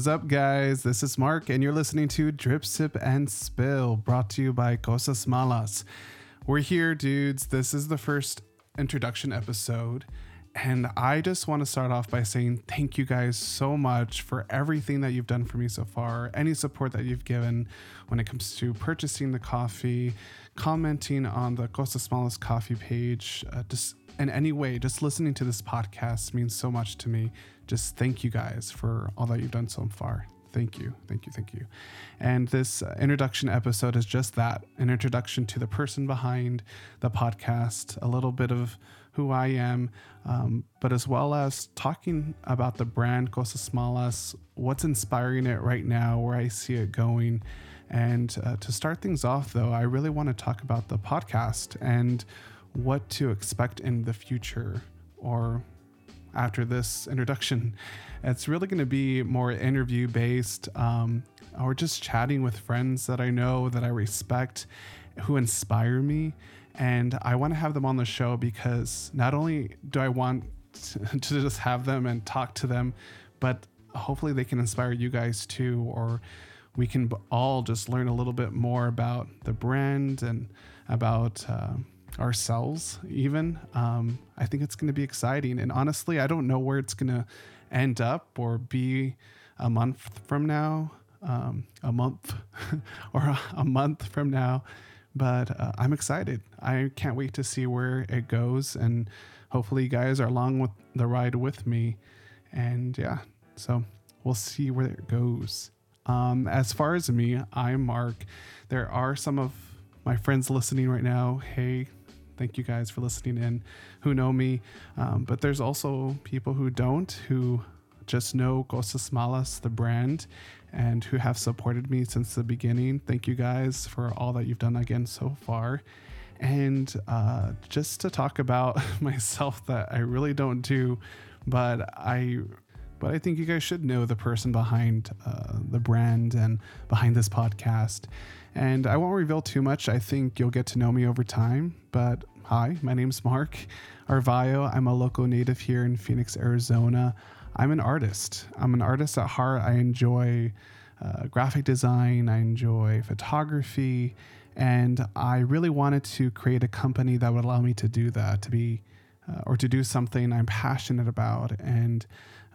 Is up, guys? This is Mark, and you're listening to Drip, Sip, and Spill, brought to you by Cosas Malas. We're here, dudes. This is the first introduction episode, and I just want to start off by saying thank you guys so much for everything that you've done for me so far, any support that you've given when it comes to purchasing the coffee, commenting on the Cosas Malas coffee page, uh, just in any way, just listening to this podcast means so much to me just thank you guys for all that you've done so far. Thank you, thank you, thank you. And this introduction episode is just that an introduction to the person behind the podcast, a little bit of who I am, um, but as well as talking about the brand Cosas Malas, what's inspiring it right now, where I see it going. And uh, to start things off, though, I really want to talk about the podcast and what to expect in the future or after this introduction. It's really going to be more interview based um, or just chatting with friends that I know, that I respect, who inspire me. And I want to have them on the show because not only do I want to just have them and talk to them, but hopefully they can inspire you guys too, or we can all just learn a little bit more about the brand and about. Uh, ourselves even. Um, i think it's going to be exciting and honestly i don't know where it's going to end up or be a month from now um, a month or a, month from now but uh, i'm excited. I can't wait to see where it goes and hopefully you guys are along with the ride with me and yeah so we'll see where it goes. Um, as far as me i'm mark there are some of my friends listening right now. Hey Thank you guys for listening in who know me. Um, but there's also people who don't, who just know Cosas Malas, the brand, and who have supported me since the beginning. Thank you guys for all that you've done again so far. And uh, just to talk about myself that I really don't do, but I but I think you guys should know the person behind uh, the brand and behind this podcast. And I won't reveal too much. I think you'll get to know me over time. But hi, my name's Mark Arvayo. I'm a local native here in Phoenix, Arizona. I'm an artist. I'm an artist at heart. I enjoy uh, graphic design, I enjoy photography, and I really wanted to create a company that would allow me to do that, to be uh, or to do something I'm passionate about. And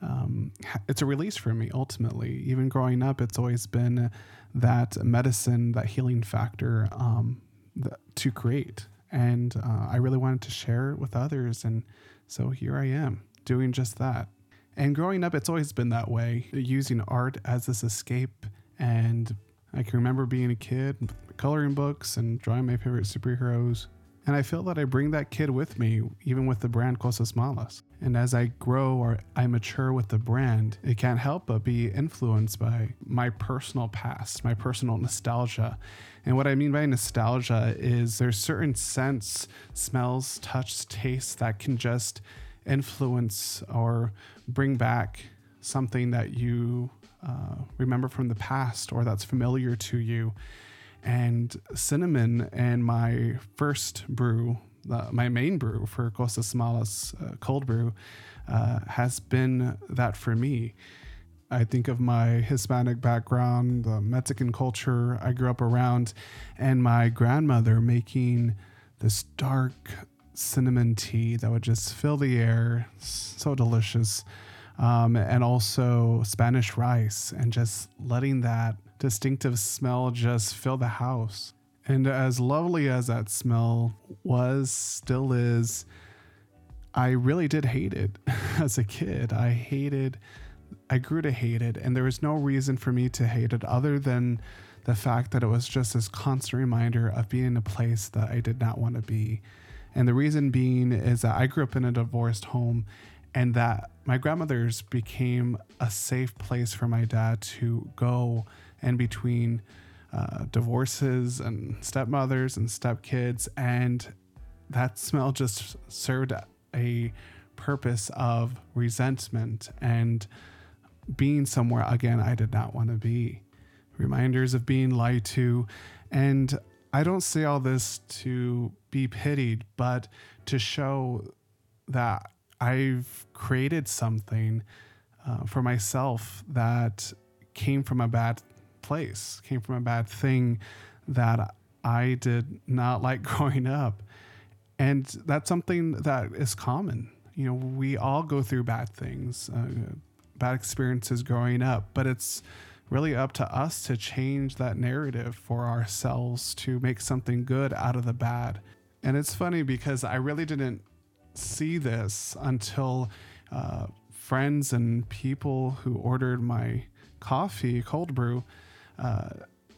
um, it's a release for me ultimately. Even growing up, it's always been that medicine, that healing factor um, that, to create. And uh, I really wanted to share it with others. And so here I am doing just that. And growing up, it's always been that way, using art as this escape. And I can remember being a kid, coloring books and drawing my favorite superheroes. And I feel that I bring that kid with me, even with the brand Cosas Malas. And as I grow or I mature with the brand, it can't help but be influenced by my personal past, my personal nostalgia. And what I mean by nostalgia is there's certain scents, smells, touch, tastes that can just influence or bring back something that you uh, remember from the past or that's familiar to you and cinnamon and my first brew, uh, my main brew for Cosas Malas uh, cold brew, uh, has been that for me. I think of my Hispanic background, the Mexican culture I grew up around, and my grandmother making this dark cinnamon tea that would just fill the air, so delicious. Um, and also Spanish rice, and just letting that distinctive smell just fill the house. And as lovely as that smell was, still is, I really did hate it as a kid. I hated, I grew to hate it. And there was no reason for me to hate it other than the fact that it was just this constant reminder of being in a place that I did not want to be. And the reason being is that I grew up in a divorced home and that my grandmother's became a safe place for my dad to go in between uh, divorces and stepmothers and stepkids. And that smell just served a purpose of resentment and being somewhere again I did not want to be. Reminders of being lied to. And I don't say all this to be pitied, but to show that I've created something uh, for myself that came from a bad place, came from a bad thing that I did not like growing up. And that's something that is common. You know, we all go through bad things, uh, bad experiences growing up, but it's really up to us to change that narrative for ourselves to make something good out of the bad. And it's funny because I really didn't see this until uh, friends and people who ordered my coffee, cold brew, uh,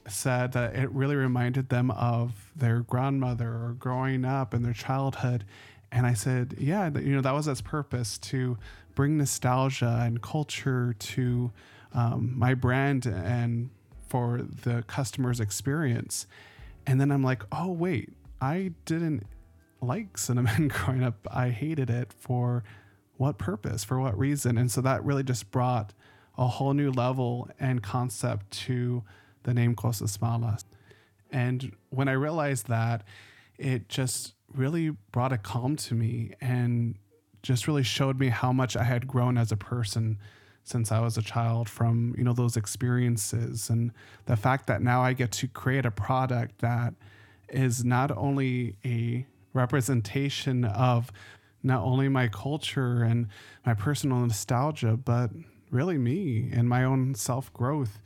said that it really reminded them of their grandmother or growing up in their childhood. And I said, yeah, you know, that was its purpose to bring nostalgia and culture to um, my brand and for the customer's experience. And then I'm like, oh, wait, I didn't like cinnamon growing up. I hated it for what purpose, for what reason. And so that really just brought a whole new level and concept to the name Cosas Malas. And when I realized that, it just really brought a calm to me and just really showed me how much I had grown as a person since I was a child from, you know, those experiences and the fact that now I get to create a product that is not only a representation of not only my culture and my personal nostalgia, but really me and my own self growth.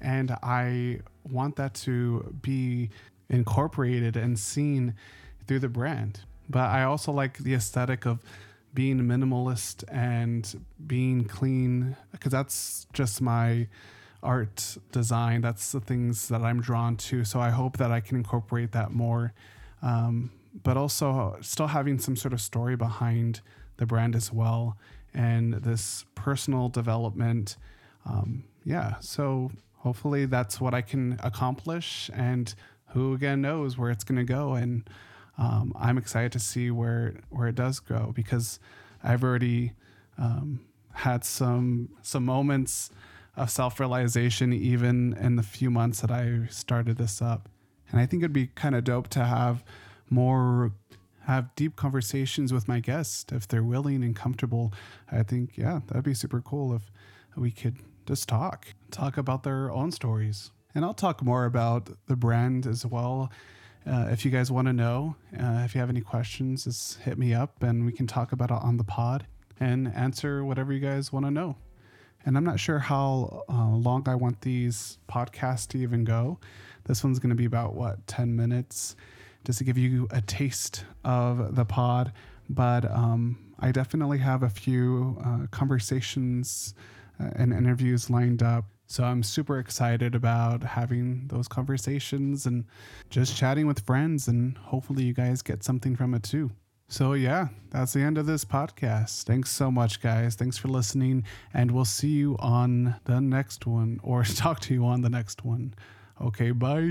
And I want that to be incorporated and seen through the brand. But I also like the aesthetic of being minimalist and being clean because that's just my art design. That's the things that I'm drawn to. So I hope that I can incorporate that more. Um, but also still having some sort of story behind the brand as well and this personal development. Um, yeah. So hopefully that's what I can accomplish. And who again knows where it's going to go. And um, I'm excited to see where where it does go because I've already um, had some some moments of self realization even in the few months that I started this up, and I think it'd be kind of dope to have more have deep conversations with my guests if they're willing and comfortable. I think yeah, that'd be super cool if we could just talk, talk about their own stories. And I'll talk more about the brand as well uh, if you guys want to know, uh, if you have any questions, just hit me up and we can talk about it on the pod and answer whatever you guys want to know. And I'm not sure how uh, long I want these podcasts to even go. This one's going to be about what, 10 minutes, just to give you a taste of the pod. But um, I definitely have a few uh, conversations uh, and interviews lined up so I'm super excited about having those conversations and just chatting with friends, and hopefully, you guys get something from it too. So, yeah, that's the end of this podcast. Thanks so much, guys. Thanks for listening, and we'll see you on the next one or talk to you on the next one. Okay, bye.